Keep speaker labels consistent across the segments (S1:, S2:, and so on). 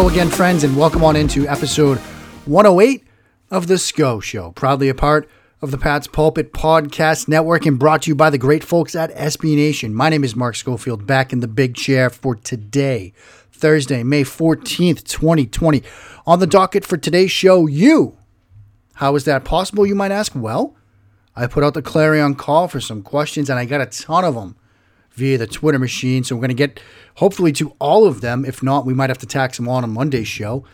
S1: Hello again, friends, and welcome on into episode 108 of The SCO Show, proudly a part of the Pat's Pulpit Podcast Network and brought to you by the great folks at SB Nation. My name is Mark Schofield, back in the big chair for today, Thursday, May 14th, 2020. On the docket for today's show, you. How is that possible, you might ask? Well, I put out the clarion call for some questions and I got a ton of them via the Twitter machine. So we're going to get hopefully to all of them. If not, we might have to tax them on a Monday's show.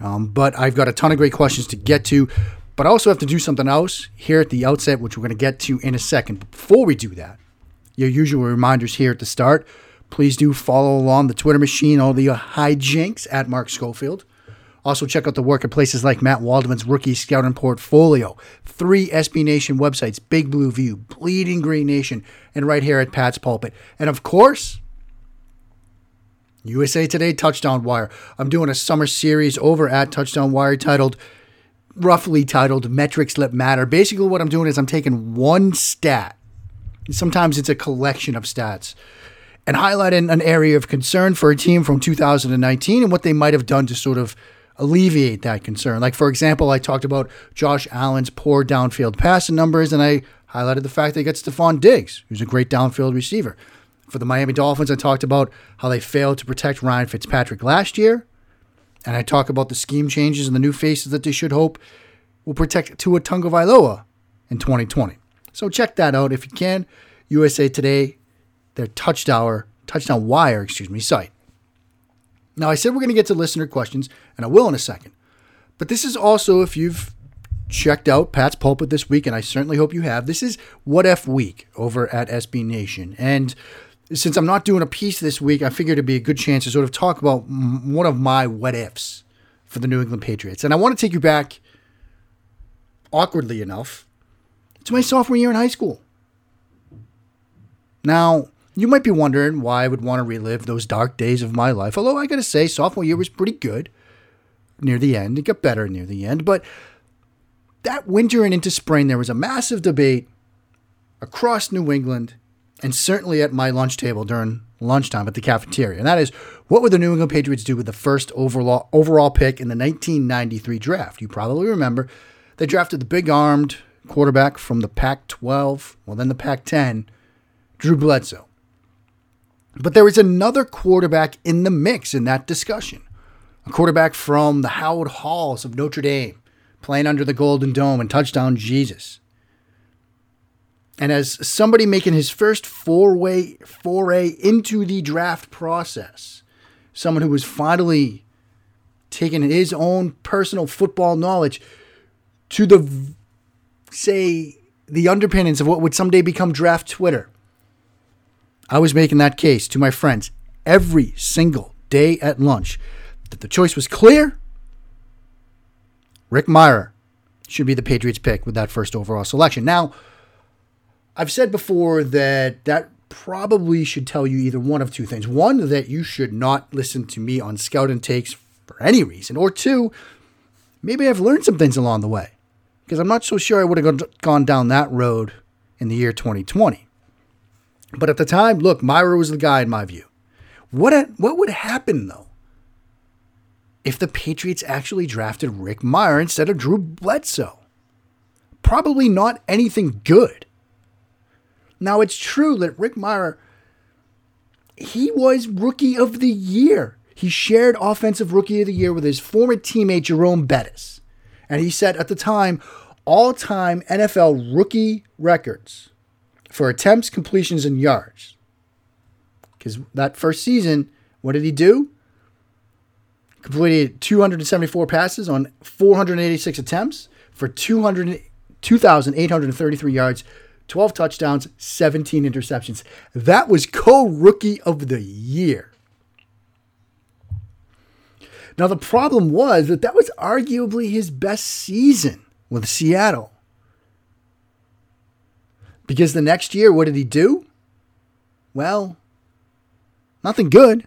S1: Um, but I've got a ton of great questions to get to. But I also have to do something else here at the outset, which we're going to get to in a second. But before we do that, your usual reminders here at the start. Please do follow along the Twitter machine, all the hijinks at Mark Schofield. Also, check out the work at places like Matt Waldman's Rookie Scouting Portfolio, three SB Nation websites Big Blue View, Bleeding Green Nation, and right here at Pat's Pulpit. And of course, USA Today Touchdown Wire. I'm doing a summer series over at Touchdown Wire titled, roughly titled Metrics That Matter. Basically, what I'm doing is I'm taking one stat, sometimes it's a collection of stats, and highlighting an area of concern for a team from 2019 and what they might have done to sort of alleviate that concern. Like, for example, I talked about Josh Allen's poor downfield passing numbers, and I highlighted the fact they got Stefon Diggs, who's a great downfield receiver. For the Miami Dolphins, I talked about how they failed to protect Ryan Fitzpatrick last year, and I talk about the scheme changes and the new faces that they should hope will protect Tua Tagovailoa in 2020. So check that out if you can. USA Today, their touchdown, touchdown wire, excuse me, site. Now, I said we're going to get to listener questions, and I will in a second. But this is also, if you've checked out Pat's Pulpit this week, and I certainly hope you have, this is What If Week over at SB Nation. And since I'm not doing a piece this week, I figured it'd be a good chance to sort of talk about one of my what ifs for the New England Patriots. And I want to take you back, awkwardly enough, to my sophomore year in high school. Now, you might be wondering why I would want to relive those dark days of my life. Although I got to say, sophomore year was pretty good near the end. It got better near the end. But that winter and into spring, there was a massive debate across New England and certainly at my lunch table during lunchtime at the cafeteria. And that is what would the New England Patriots do with the first overall, overall pick in the 1993 draft? You probably remember they drafted the big armed quarterback from the Pac 12, well, then the Pac 10, Drew Bledsoe. But there was another quarterback in the mix in that discussion. A quarterback from the Howard Halls of Notre Dame, playing under the Golden Dome and touchdown Jesus. And as somebody making his first four-way foray into the draft process, someone who was finally taking his own personal football knowledge to the say the underpinnings of what would someday become draft Twitter I was making that case to my friends every single day at lunch that the choice was clear. Rick Mirer should be the Patriots pick with that first overall selection. Now, I've said before that that probably should tell you either one of two things. One, that you should not listen to me on Scout and Takes for any reason. Or two, maybe I've learned some things along the way. Because I'm not so sure I would have gone down that road in the year 2020. But at the time, look, Mirer was the guy in my view. What what would happen though if the Patriots actually drafted Rick Mirer instead of Drew Bledsoe? Probably not anything good. Now it's true that Rick Mirer he was rookie of the year. He shared offensive rookie of the year with his former teammate Jerome Bettis. And he set at the time all-time NFL rookie records for attempts, completions, and yards. Because that first season, what did he do? Completed 274 passes on 486 attempts for 200, 2,833 yards, 12 touchdowns, 17 interceptions. That was co rookie of the year. Now, the problem was that that was arguably his best season with Seattle. Because the next year, what did he do? Well, nothing good.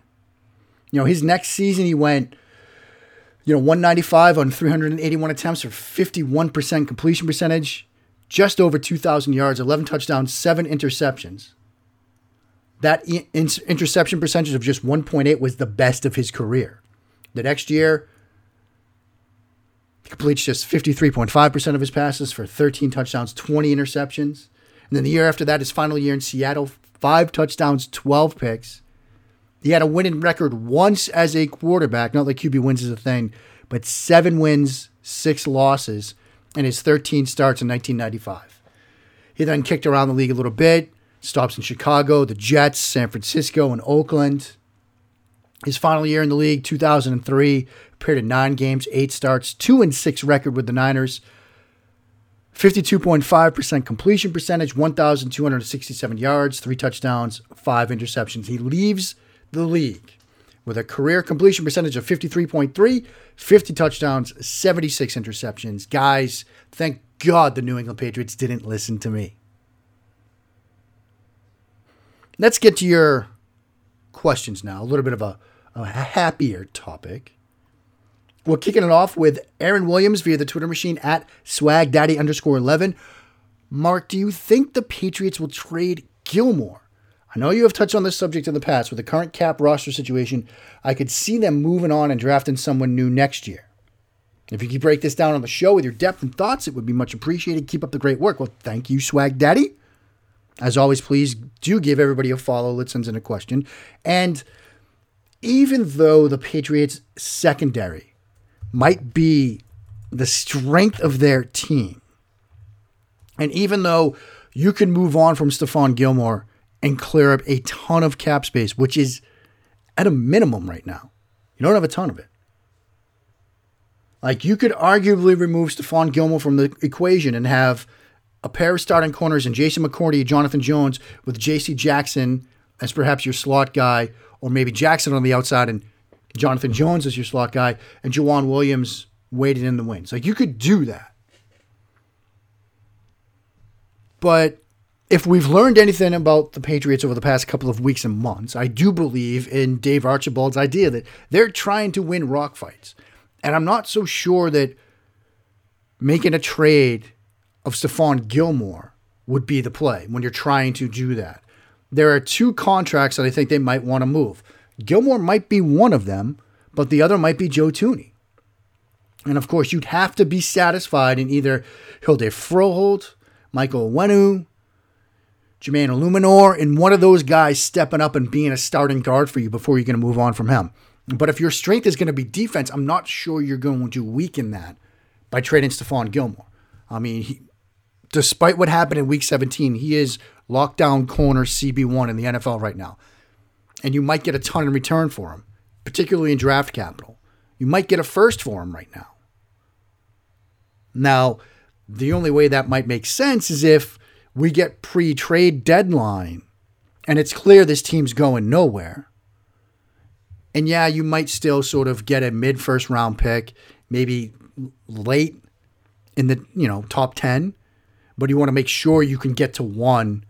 S1: You know, his next season, he went, you know, 195 on 381 attempts for 51% completion percentage, just over 2,000 yards, 11 touchdowns, seven interceptions. That interception percentage of just 1.8 was the best of his career. The next year, he completes just 53.5% of his passes for 13 touchdowns, 20 interceptions. And then the year after that, his final year in Seattle, five touchdowns, 12 picks. He had a winning record once as a quarterback. Not like QB wins is a thing, but seven wins, six losses and his 13 starts in 1995. He then kicked around the league a little bit, stops in Chicago, the Jets, San Francisco, and Oakland. His final year in the league, 2003, appeared in nine games, eight starts, two and six record with the Niners. 52.5% completion percentage, 1,267 yards, three touchdowns, five interceptions. He leaves the league with a career completion percentage of 53.3, 50 touchdowns, 76 interceptions. Guys, thank God the New England Patriots didn't listen to me. Let's get to your questions now. A little bit of a, a happier topic. We're kicking it off with Aaron Williams via the Twitter machine at swagdaddy underscore 11. Mark, do you think the Patriots will trade Gilmore? I know you have touched on this subject in the past. With the current cap roster situation, I could see them moving on and drafting someone new next year. If you could break this down on the show with your depth and thoughts, it would be much appreciated. Keep up the great work. Well, thank you, Swag Daddy. As always, please do give everybody a follow. Let's send in a question. And even though the Patriots' secondary might be the strength of their team, and even though you can move on from Stephon Gilmore and clear up a ton of cap space, which is at a minimum right now, you don't have a ton of it. Like you could arguably remove Stephon Gilmore from the equation and have a pair of starting corners and Jason McCourty, Jonathan Jones, with J.C. Jackson as perhaps your slot guy, or maybe Jackson on the outside and Jonathan Jones as your slot guy, and Joejuan Williams waiting in the wings. Like you could do that. But if we've learned anything about the Patriots over the past couple of weeks and months, I do believe in Dave Archibald's idea that they're trying to win rock fights. And I'm not so sure that making a trade of Stephon Gilmore would be the play when you're trying to do that. There are two contracts that I think they might want to move. Gilmore might be one of them, but the other might be Joe Thuney. And of course, you'd have to be satisfied in either Hjalte Froholdt, Michael Onwenu, Jermaine Eluemunor, and one of those guys stepping up and being a starting guard for you before you're going to move on from him. But if your strength is going to be defense, I'm not sure you're going to weaken that by trading Stephon Gilmore. I mean, he, despite what happened in week 17, he is lockdown corner CB1 in the NFL right now. And you might get a ton in return for him, particularly in draft capital. You might get a first for him right now. Now, the only way that might make sense is if we get pre trade deadline and it's clear this team's going nowhere. And yeah, you might still sort of get a mid first round pick, maybe late in the, you know, top 10 but you want to make sure you can get to one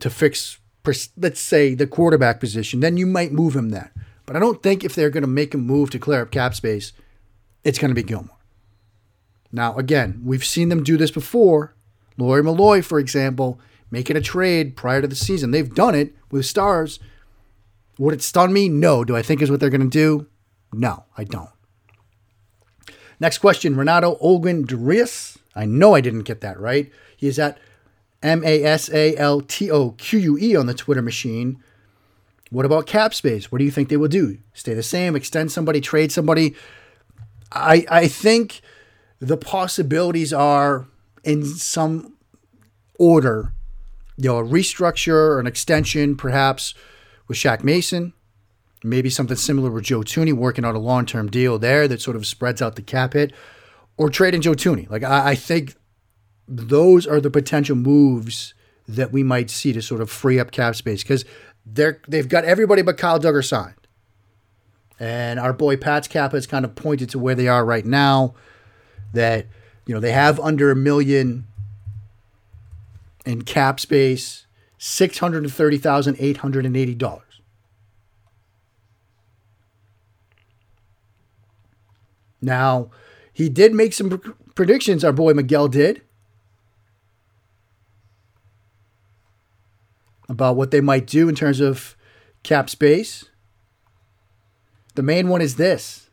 S1: to fix, let's say, the quarterback position. Then you might move him there. But I don't think if they're going to make a move to clear up cap space, it's going to be Gilmore. Now, again, we've seen them do this before. Lawyer Milloy, for example, making a trade prior to the season. They've done it with stars. Would it stun me? No. Do I think is what they're going to do? No, I don't. Next question Renato Olguin Darius. I know I didn't get that right. He is at M A S A L T O Q U E on the Twitter machine. What about cap space? What do you think they will do? Stay the same, extend somebody, trade somebody? I I think the possibilities are in some order. You know, a restructure or an extension, perhaps with Shaq Mason, maybe something similar with Joe Thuney working out a long term deal there that sort of spreads out the cap hit or trading Joe Thuney. Like I, I think those are the potential moves that we might see to sort of free up cap space because they're they've got everybody but Kyle Dugger signed. And our boy Pat's cap has kind of pointed to where they are right now. That, you know, they have under a million in cap space, six hundred thirty thousand eight hundred and eighty dollars. Now, he did make some predictions, our boy Miguel did, about what they might do in terms of cap space. The main one is this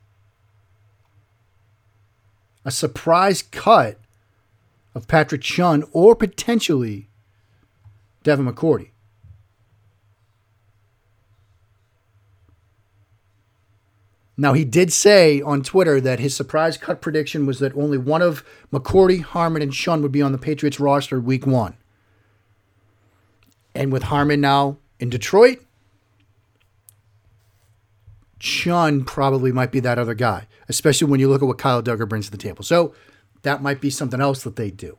S1: a surprise cut of Patrick Chung or potentially Devin McCourty. Now, he did say on Twitter that his surprise cut prediction was that only one of McCourty, Harmon, and Chung would be on the Patriots roster week one. And with Harmon now in Detroit, Chung probably might be that other guy, especially when you look at what Kyle Dugger brings to the table. So that might be something else that they do.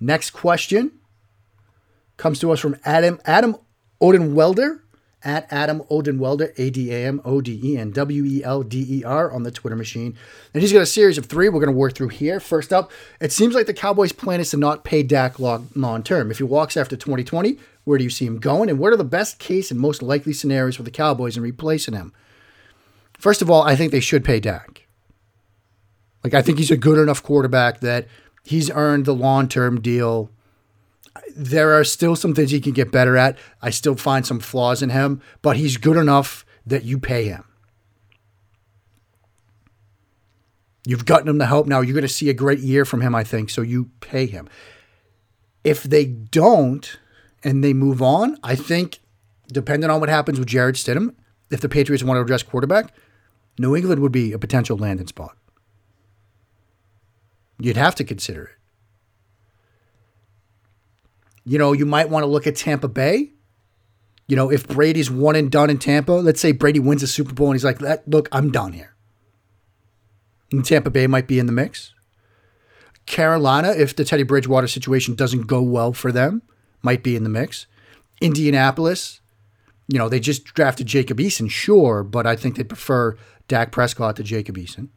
S1: Next question comes to us from Adam Adam Odenwelder at Adam Odenwelder, A D A M O D E N W E L D E R on the Twitter machine. And he's got a series of three we're going to work through here. First up, it seems like the Cowboys' plan is to not pay Dak long term. If he walks after 2020, where do you see him going? And what are the best case and most likely scenarios for the Cowboys in replacing him? First of all, I think they should pay Dak. Like, I think he's a good enough quarterback that he's earned the long term deal there are still some things he can get better at. I still find some flaws in him, but he's good enough that you pay him. You've gotten him the help now. You're going to see a great year from him, I think. So you pay him. If they don't and they move on, I think, depending on what happens with Jarrett Stidham, if the Patriots want to address quarterback, New England would be a potential landing spot. You'd have to consider it. You know, you might want to look at Tampa Bay. You know, if Brady's one and done in Tampa, let's say Brady wins a Super Bowl and he's like, look, I'm done here. And Tampa Bay might be in the mix. Carolina, if the Teddy Bridgewater situation doesn't go well for them, might be in the mix. Indianapolis, you know, they just drafted Jacob Eason, sure, but I think they'd prefer Dak Prescott to Jacob Eason.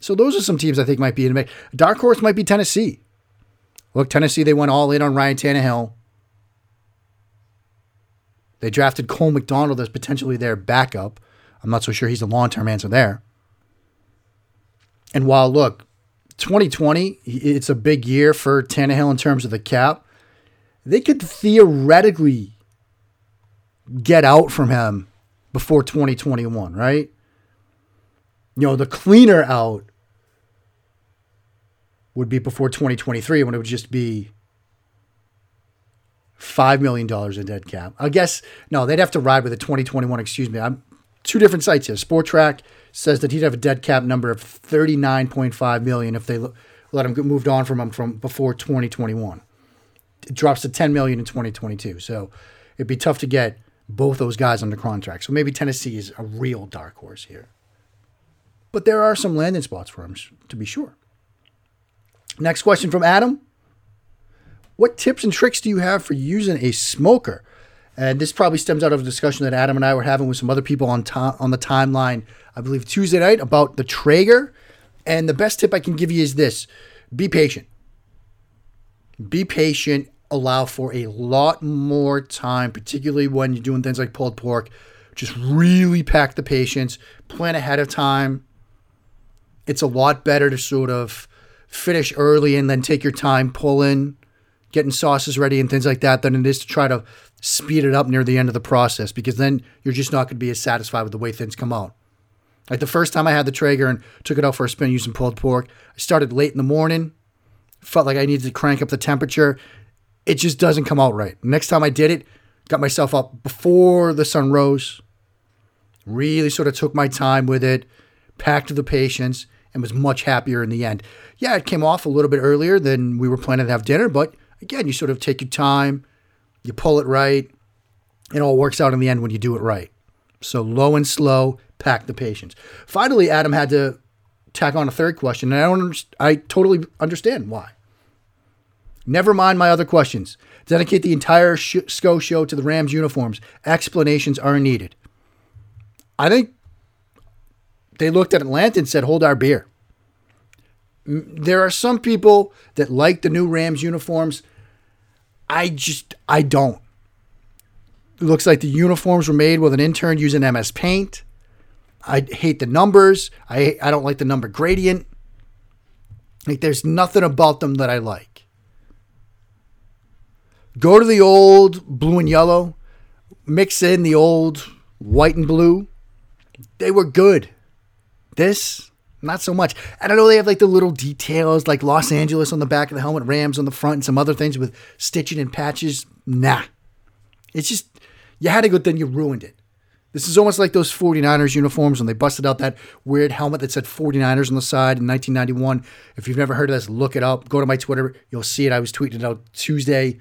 S1: So those are some teams I think might be in the mix. Dark horse might be Tennessee. Look, Tennessee, they went all in on Ryan Tannehill. They drafted Cole McDonald as potentially their backup. I'm not so sure he's the long term answer there. And while, look, 2020, it's a big year for Tannehill in terms of the cap, they could theoretically get out from him before 2021, right? You know, the cleaner out would be before 2023 when it would just be $5 million in dead cap. I guess, no, they'd have to ride with a 2021, excuse me. I'm two different sites here. Spotrac says that he'd have a dead cap number of 39.5 million if they let him get moved on from him from before 2021. It drops to 10 million in 2022. So it'd be tough to get both those guys under contract. So maybe Tennessee is a real dark horse here. But there are some landing spots for him, to be sure. Next question from Adam. What tips and tricks do you have for using a smoker? And this probably stems out of a discussion that Adam and I were having with some other people on to- on the timeline, I believe Tuesday night, about the Traeger. And the best tip I can give you is this be patient. Be patient, allow for a lot more time, particularly when you're doing things like pulled pork. Just really pack the patience, plan ahead of time. It's a lot better to sort of finish early and then take your time pulling, getting sauces ready and things like that than it is to try to speed it up near the end of the process because then you're just not going to be as satisfied with the way things come out. Like the first time I had the Traeger and took it out for a spin using pulled pork, I started late in the morning, felt like I needed to crank up the temperature. It just doesn't come out right. Next time I did it, got myself up before the sun rose, really sort of took my time with it, packed the patience, and was much happier in the end. Yeah, it came off a little bit earlier than we were planning to have dinner, but again, you sort of take your time, you pull it right. It all works out in the end when you do it right. So low and slow, pack the patience. Finally, Adam had to tack on a third question, and I don't. I totally understand why. Never mind my other questions. Dedicate the entire sh- SCO show to the Rams uniforms. Explanations are needed. I think they looked at Atlanta and said, hold our beer. There are some people that like the new Rams uniforms. I just, I don't. It looks like the uniforms were made with an intern using MS Paint. I hate the numbers. I, I don't like the number gradient. Like, there's nothing about them that I like. Go to the old blue and yellow, mix in the old white and blue. They were good. This, not so much. And I know they have like the little details, like Los Angeles on the back of the helmet, Rams on the front, and some other things with stitching and patches. Nah. It's just, you had a good thing, you ruined it. This is almost like those 49ers uniforms when they busted out that weird helmet that said 49ers on the side in 1991. If you've never heard of this, look it up. Go to my Twitter. You'll see it. I was tweeting it out Tuesday.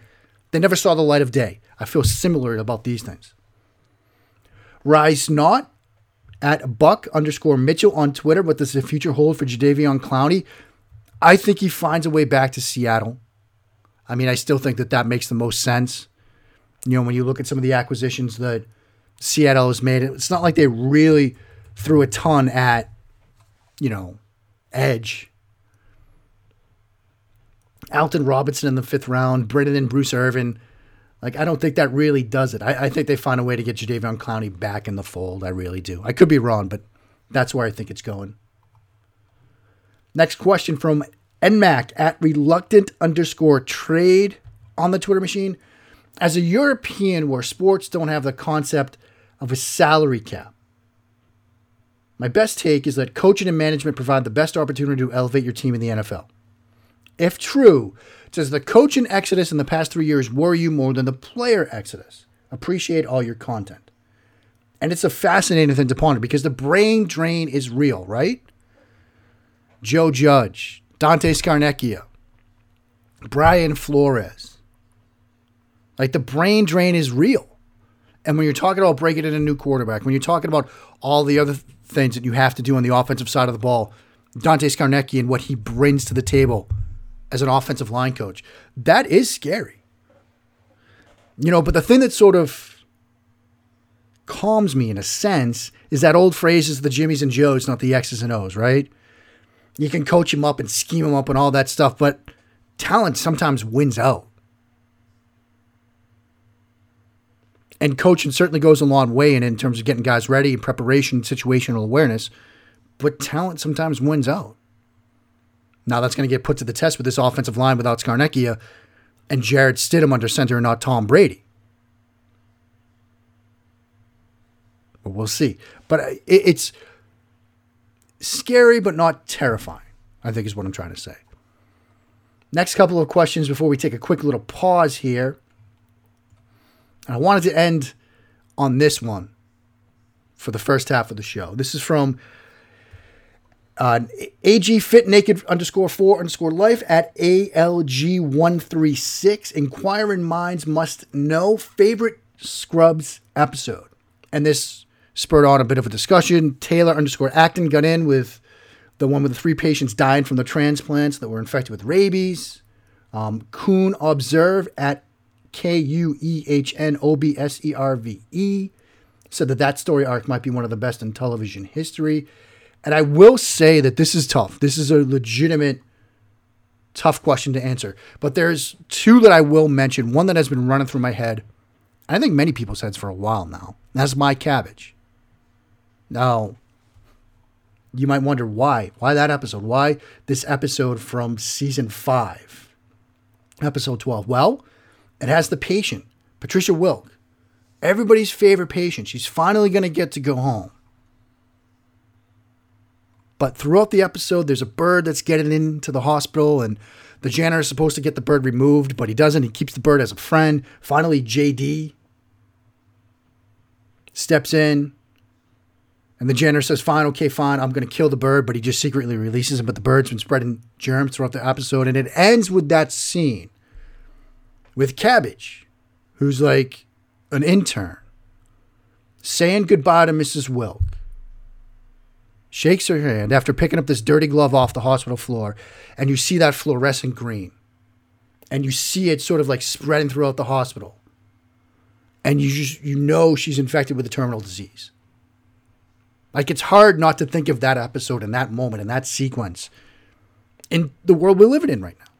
S1: They never saw the light of day. I feel similar about these things. Rise not at Buck underscore Mitchell on Twitter. What does the future hold for Jadeveon Clowney? I think he finds a way back to Seattle. I mean, I still think that that makes the most sense. You know, when you look at some of the acquisitions that – Seattle has made. It's not like they really threw a ton at, you know, edge. Alton Robinson in the fifth round, Brennan and Bruce Irvin. Like, I don't think that really does it. I, I think they find a way to get Jadeveon Clowney back in the fold. I really do. I could be wrong, but that's where I think it's going. Next question from NMAC at reluctant underscore trade on the Twitter machine. As a European where sports don't have the concept of a salary cap. My best take is that coaching and management provide the best opportunity to elevate your team in the NFL. If true, does the coaching exodus in the past three years worry you more than the player exodus? Appreciate all your content. And it's a fascinating thing to ponder because the brain drain is real, right? Joe Judge, Dante Scarnecchia, Brian Flores. Like the brain drain is real. And when you're talking about breaking in a new quarterback, when you're talking about all the other things that you have to do on the offensive side of the ball, Dante Scarnecchia and what he brings to the table as an offensive line coach, that is scary. You know, but the thing that sort of calms me in a sense is that old phrase is the Jimmies and Joes, not the X's and O's, right? You can coach him up and scheme him up and all that stuff, but talent sometimes wins out. and coaching certainly goes a long way in, in terms of getting guys ready and preparation, situational awareness. But talent sometimes wins out. Now that's going to get put to the test with this offensive line without Scarnecchia and Jarrett Stidham under center, and not Tom Brady. But we'll see. But uh, it's scary, but not terrifying. I think is what I'm trying to say. Next couple of questions before we take a quick little pause here. And I wanted to end on this one for the first half of the show. This is from uh, AG Fit Naked underscore four underscore life at ALG136. Inquiring minds must know favorite Scrubs episode. And this spurred on a bit of a discussion. Taylor underscore Acton got in with the one with the three patients dying from the transplants that were infected with rabies. Um, Kuhn Observe at K U E H N O B S E R V E, said that that story arc might be one of the best in television history. And I will say that this is tough. This is a legitimate tough question to answer. But there's two that I will mention. One that has been running through my head. I think many people's heads for a while now. That's my cabbage. Now, you might wonder why. Why that episode? Why this episode from season five, episode 12? Well, it has the patient, Patricia Wilk, everybody's favorite patient. She's finally going to get to go home. But throughout the episode, there's a bird that's getting into the hospital, and the janitor is supposed to get the bird removed, but he doesn't. He keeps the bird as a friend. Finally, JD steps in, and the janitor says, Fine, okay, fine, I'm going to kill the bird, but he just secretly releases him. But the bird's been spreading germs throughout the episode, and it ends with that scene with Cabbage, who's like an intern, saying goodbye to Mrs. Wilk. Shakes her hand after picking up this dirty glove off the hospital floor, and you see that fluorescent green. And you see it sort of like spreading throughout the hospital. And you just you know she's infected with a terminal disease. Like it's hard not to think of that episode and that moment and that sequence in the world we're living in right now.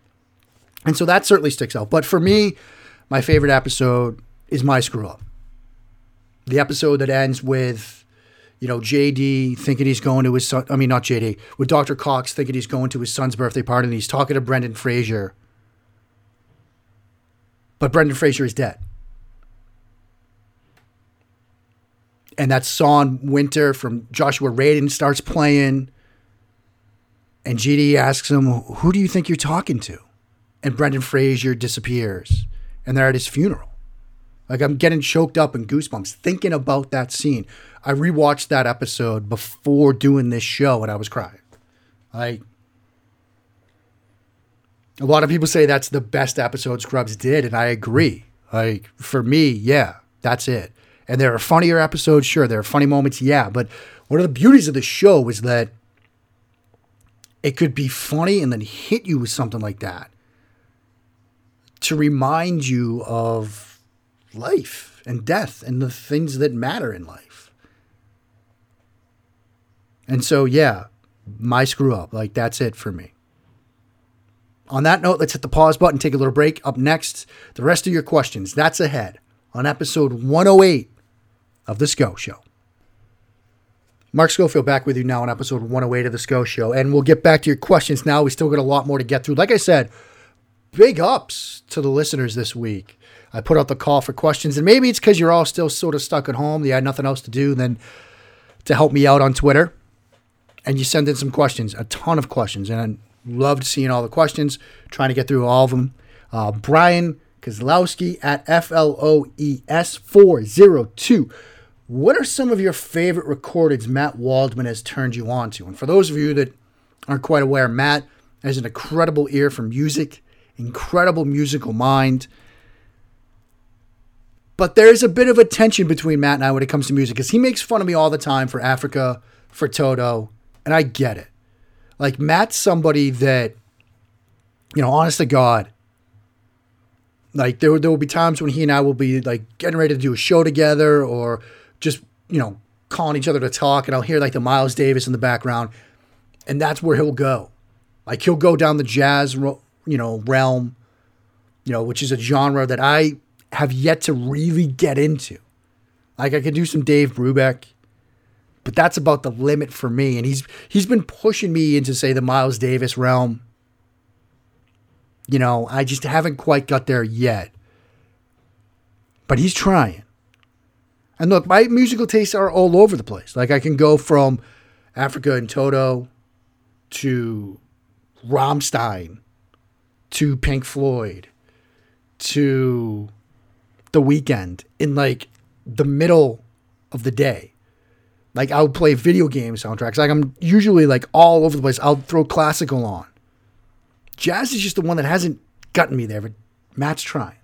S1: And so that certainly sticks out. But for me, my favorite episode is My Screw Up. The episode that ends with, you know, JD thinking he's going to his son, I mean, not JD, with Dr. Cox thinking he's going to his son's birthday party and he's talking to Brendan Fraser. But Brendan Fraser is dead. And that song Winter from Joshua Radin starts playing. And JD asks him, Who do you think you're talking to? And Brendan Fraser disappears. And they're at his funeral. Like I'm getting choked up and goosebumps thinking about that scene. I rewatched that episode before doing this show and I was crying. Like a lot of people say that's the best episode Scrubs did, and I agree. Like for me, yeah, that's it. And there are funnier episodes, sure. There are funny moments, yeah. But one of the beauties of the show is that it could be funny and then hit you with something like that to remind you of life and death and the things that matter in life. And so, yeah, my screw up. Like, that's it for me. On that note, let's hit the pause button, take a little break. Up next, the rest of your questions. That's ahead on episode 108 of The SCO Show. Mark Schofield back with you now on episode 108 of The SCO Show. And we'll get back to your questions now. We still got a lot more to get through. Like I said, big ups to the listeners this week. I put out the call for questions, and maybe it's because you're all still sort of stuck at home. You had nothing else to do than to help me out on Twitter. And you send in some questions, a ton of questions. And I Loved seeing all the questions, trying to get through all of them. Uh, Brian Kozlowski at FLOES402. What are some of your favorite recordings Matt Waldman has turned you on to? And for those of you that aren't quite aware, Matt has an incredible ear for music, incredible musical mind. But there's a bit of a tension between Matt and I when it comes to music because he makes fun of me all the time for Africa, for Toto, and I get it. Like Matt's somebody that, you know, honest to God, like there, there will be times when he and I will be like getting ready to do a show together or just, you know, calling each other to talk and I'll hear like the Miles Davis in the background and that's where he'll go. Like he'll go down the jazz, you know, realm, you know, which is a genre that I have yet to really get into. Like I could do some Dave Brubeck, but that's about the limit for me. And he's he's been pushing me into say the Miles Davis realm. You know, I just haven't quite got there yet. But he's trying. And look, my musical tastes are all over the place. Like I can go from Africa and Toto to Rammstein to Pink Floyd to The Weeknd in like the middle of the day. Like I'll play video game soundtracks. Like I'm usually like all over the place. I'll throw classical on. Jazz is just the one that hasn't gotten me there, but Matt's trying.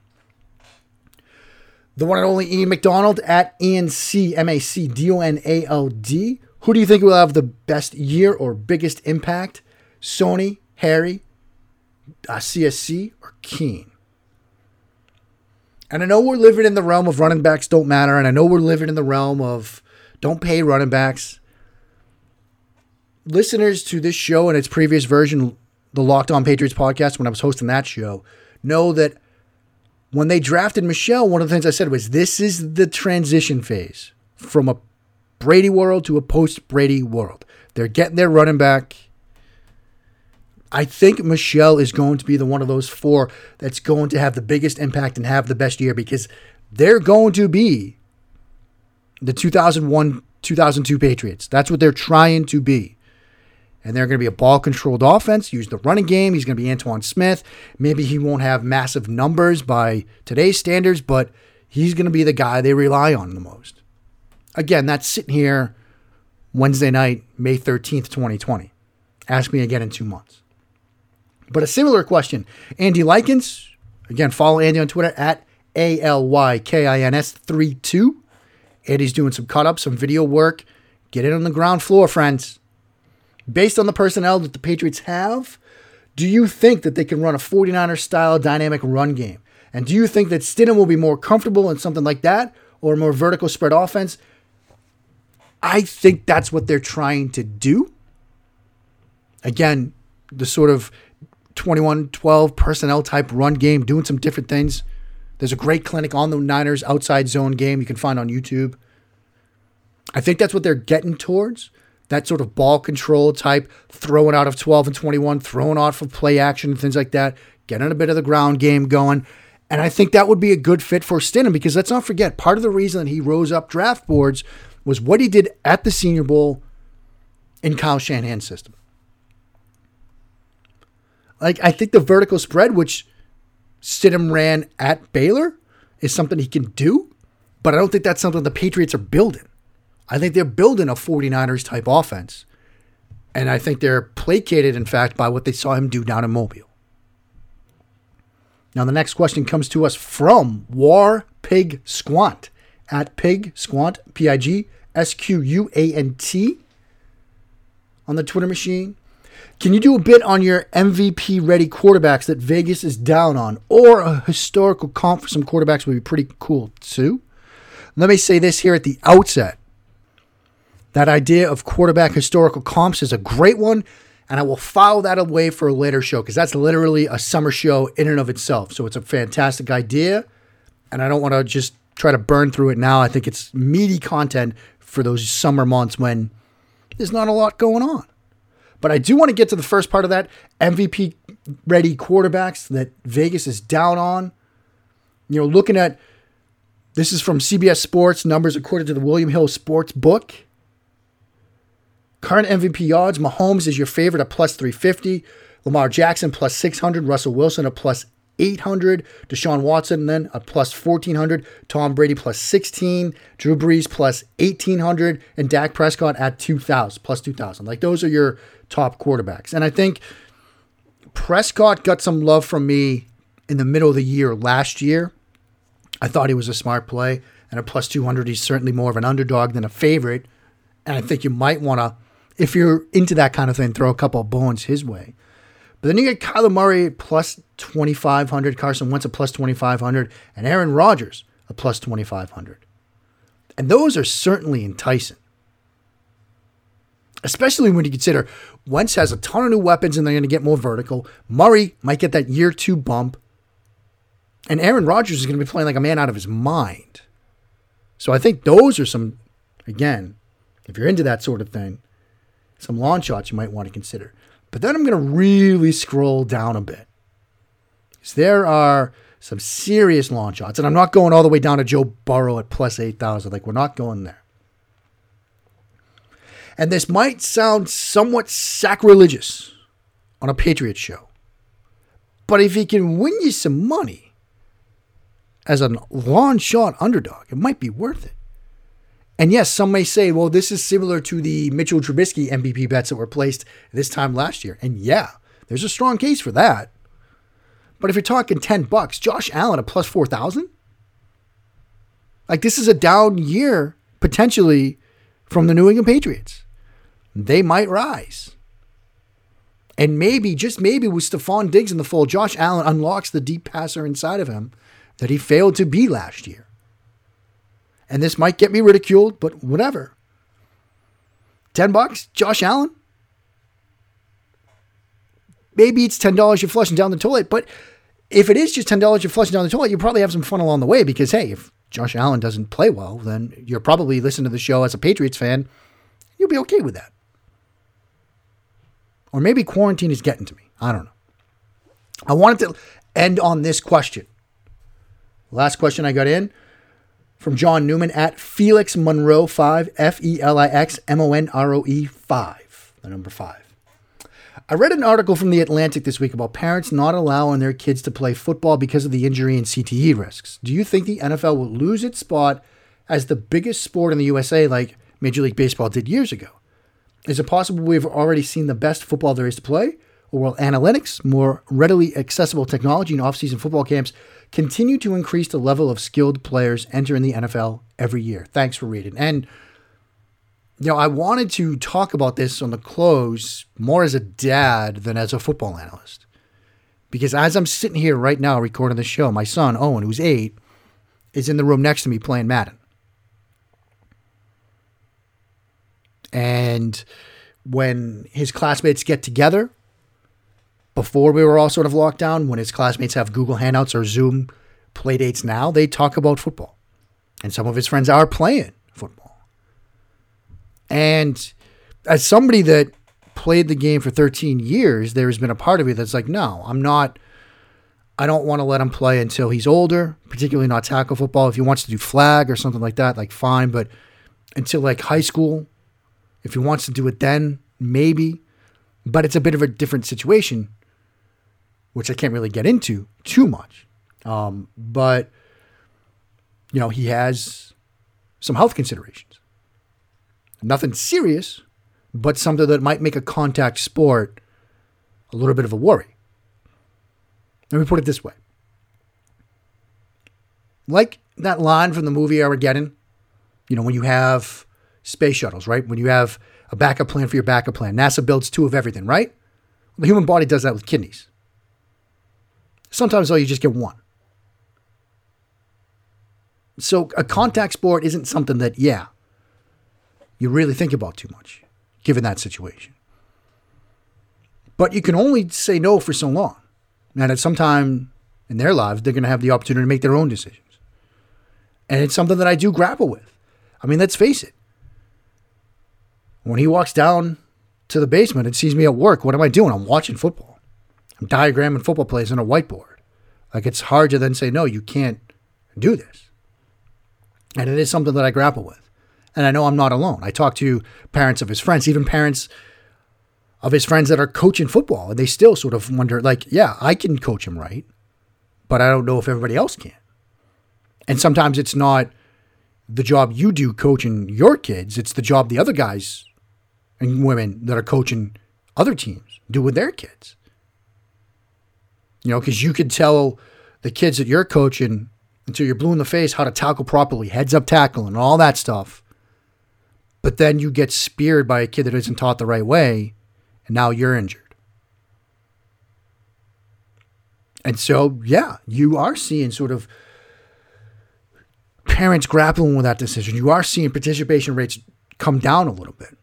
S1: The one and only Ian McDonald at Ian C M A C D O N A L D. Who do you think will have the best year or biggest impact? Sony, Harry, uh, CSC, or Keane? And I know we're living in the realm of running backs don't matter, and I know we're living in the realm of don't pay running backs. Listeners to this show and its previous version, the Locked On Patriots podcast, when I was hosting that show, know that when they drafted Michel, one of the things I said was this is the transition phase from a Brady world to a post Brady world. They're getting their running back. I think Michel is going to be the one of those four that's going to have the biggest impact and have the best year because they're going to be the 2001 2002 Patriots. That's what they're trying to be. And they're going to be a ball controlled offense, use the running game. He's going to be Antowain Smith. Maybe he won't have massive numbers by today's standards, but he's going to be the guy they rely on the most. Again, that's sitting here Wednesday night, May 13th, 2020. Ask me again in two months. But a similar question Andy Lykins, again, follow Andy on Twitter at A L Y K I N S 32. Eddie's doing some cut up, some video work. Get it on the ground floor, friends. Based on the personnel that the Patriots have, do you think that they can run a 49er style dynamic run game? And do you think that Stidham will be more comfortable in something like that or more vertical spread offense? I think that's what they're trying to do. Again, the sort of 21 12 personnel type run game, doing some different things. There's a great clinic on the Niners outside zone game you can find on YouTube. I think that's what they're getting towards. That sort of ball control type, throwing out of 12 and 21, throwing off of play action and things like that, getting a bit of the ground game going. And I think that would be a good fit for Stidham because let's not forget, part of the reason that he rose up draft boards was what he did at the Senior Bowl in Kyle Shanahan's system. Like I think the vertical spread, which Stidham ran at Baylor, is something he can do, but I don't think that's something the Patriots are building. I think they're building a 49ers type offense. And I think they're placated, in fact, by what they saw him do down in Mobile. Now, the next question comes to us from War Pig Squant at Pig Squant, P I G S Q U A N T on the Twitter machine. Can you do a bit on your MVP ready quarterbacks that Vegas is down on, or a historical comp for some quarterbacks would be pretty cool too? Let me say this here at the outset. That idea of quarterback historical comps is a great one, and I will file that away for a later show because that's literally a summer show in and of itself. So it's a fantastic idea, and I don't want to just try to burn through it now. I think it's meaty content for those summer months when there's not a lot going on. But I do want to get to the first part of that. MVP ready quarterbacks that Vegas is down on. You know, looking at this is from CBS Sports numbers according to the William Hill Sports Book. Current MVP odds Mahomes is your favorite at plus 350, Lamar Jackson plus 600, Russell Wilson at plus 800, Deshaun Watson then at plus 1400, Tom Brady plus 16, Drew Brees plus 1800, and Dak Prescott at 2000, plus 2000. Like those are your top quarterbacks. And I think Prescott got some love from me in the middle of the year last year. I thought he was a smart play. And at plus 200, he's certainly more of an underdog than a favorite. And I think you might want to, if you're into that kind of thing, throw a couple of bones his way. But then you get Kyler Murray plus 2,500, Carson Wentz at plus 2,500, and Aaron Rodgers at plus 2,500. And those are certainly enticing. Especially when you consider Wentz has a ton of new weapons and they're going to get more vertical. Murray might get that year two bump. And Aaron Rodgers is going to be playing like a man out of his mind. So I think those are some, again, if you're into that sort of thing, some lawn shots you might want to consider. But then I'm going to really scroll down a bit. Because there are some serious launch shots. And I'm not going all the way down to Joe Burrow at plus 8,000. Like, we're not going there. And this might sound somewhat sacrilegious on a Patriots show. But if he can win you some money as a long shot underdog, it might be worth it. And yes, some may say, well, this is similar to the Mitchell Trubisky MVP bets that were placed this time last year. And yeah, there's a strong case for that. But if you're talking 10 bucks, Josh Allen at plus 4,000? Like this is a down year potentially from the New England Patriots. They might rise. And maybe, just maybe, with Stefon Diggs in the fold, Josh Allen unlocks the deep passer inside of him that he failed to be last year and this might get me ridiculed, but whatever. 10 bucks, Josh Allen. Maybe it's $10 you're flushing down the toilet, but if it is just $10 you're flushing down the toilet, you probably have some fun along the way because, hey, if Josh Allen doesn't play well, then you're probably listening to the show as a Patriots fan. You'll be okay with that. Or maybe quarantine is getting to me. I don't know. I wanted to end on this question. Last question I got in from John Newman at Felix Monroe 5, F E L I X M O N R O E 5, the number 5. I read an article from The Atlantic this week about parents not allowing their kids to play football because of the injury and CTE risks. Do you think the NFL will lose its spot as the biggest sport in the USA like Major League Baseball did years ago? Is it possible we've already seen the best football there is to play? Or will analytics, more readily accessible technology, in off-season football camps continue to increase the level of skilled players entering the NFL every year. Thanks for reading. And you know, I wanted to talk about this on the close more as a dad than as a football analyst. Because as I'm sitting here right now recording the show, my son, Owen, who's eight, is in the room next to me playing Madden. And when his classmates get together, before we were all sort of locked down, when his classmates have Google Hangouts or Zoom playdates now, they talk about football. And some of his friends are playing football. And as somebody that played the game for 13 years, there has been a part of me that's like, no, I'm not. I don't want to let him play until he's older, particularly not tackle football. If he wants to do flag or something like that, like fine. But until like high school, if he wants to do it then, maybe. But it's a bit of a different situation which I can't really get into too much. Um, but, you know, he has some health considerations. Nothing serious, but something that might make a contact sport a little bit of a worry. Let me put it this way. Like that line from the movie Armageddon, you know, when you have space shuttles, right? When you have a backup plan for your backup plan. NASA builds two of everything, right? The human body does that with kidneys. Sometimes, though, you just get one. So, a contact sport isn't something that, yeah, you really think about too much, given that situation. But you can only say no for so long. And at some time in their lives, they're going to have the opportunity to make their own decisions. And it's something that I do grapple with. I mean, let's face it. When he walks down to the basement and sees me at work, what am I doing? I'm watching football. I'm diagramming football plays on a whiteboard. Like it's hard to then say, no, you can't do this. And it is something that I grapple with. And I know I'm not alone. I talk to parents of his friends, even parents of his friends that are coaching football, and they still sort of wonder, like, yeah, I can coach him right, but I don't know if everybody else can. And sometimes it's not the job you do coaching your kids, it's the job the other guys and women that are coaching other teams do with their kids. You know, because you could tell the kids that you're coaching until you're blue in the face how to tackle properly, heads up tackle, and all that stuff. But then you get speared by a kid that isn't taught the right way, and now you're injured. And so, yeah, you are seeing sort of parents grappling with that decision. You are seeing participation rates come down a little bit.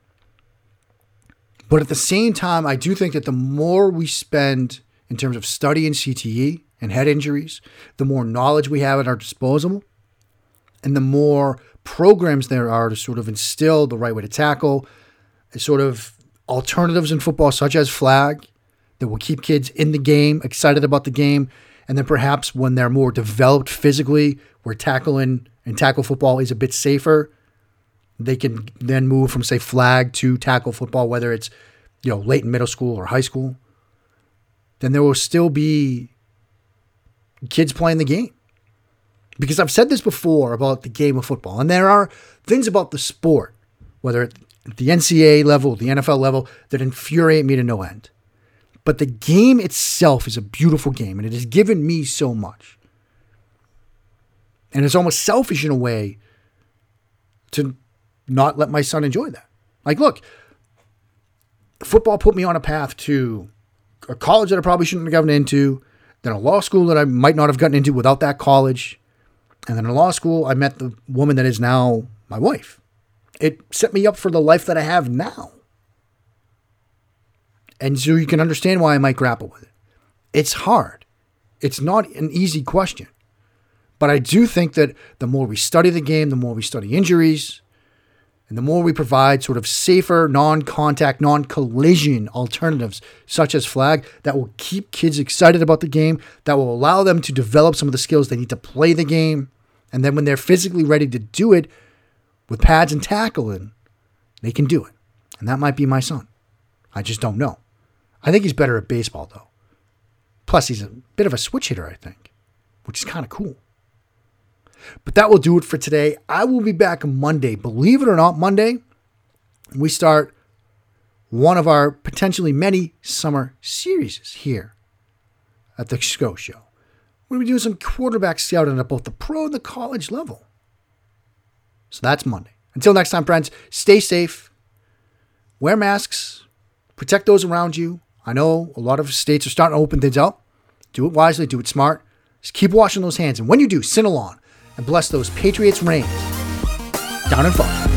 S1: But at the same time, I do think that the more we spend in terms of studying CTE and head injuries, the more knowledge we have at our disposal, and the more programs there are to sort of instill the right way to tackle, sort of alternatives in football, such as flag, that will keep kids in the game, excited about the game, and then perhaps when they're more developed physically, where tackling and tackle football is a bit safer, they can then move from say flag to tackle football, whether it's you know late in middle school or high school. Then there will still be kids playing the game. Because I've said this before about the game of football, and there are things about the sport, whether at the NCAA level, the NFL level, that infuriate me to no end. But the game itself is a beautiful game, and it has given me so much. And it's almost selfish in a way to not let my son enjoy that. Like, look, football put me on a path to a college that I probably shouldn't have gotten into, then a law school that I might not have gotten into without that college. And then in law school, I met the woman that is now my wife. It set me up for the life that I have now. And so you can understand why I might grapple with it. It's hard. It's not an easy question. But I do think that the more we study the game, the more we study injuries, and the more we provide sort of safer, non contact, non collision alternatives, such as flag, that will keep kids excited about the game, that will allow them to develop some of the skills they need to play the game. And then when they're physically ready to do it with pads and tackling, they can do it. And that might be my son. I just don't know. I think he's better at baseball, though. Plus, he's a bit of a switch hitter, I think, which is kind of cool. But that will do it for today. I will be back Monday. Believe it or not, Monday, we start one of our potentially many summer series here at the SCO Show. We're going to be doing some quarterback scouting at both the pro and the college level. So that's Monday. Until next time, friends, stay safe, wear masks, protect those around you. I know a lot of states are starting to open things up. Do it wisely, do it smart. Just keep washing those hands. And when you do, sin along and bless those Patriots' reigns down in Florida.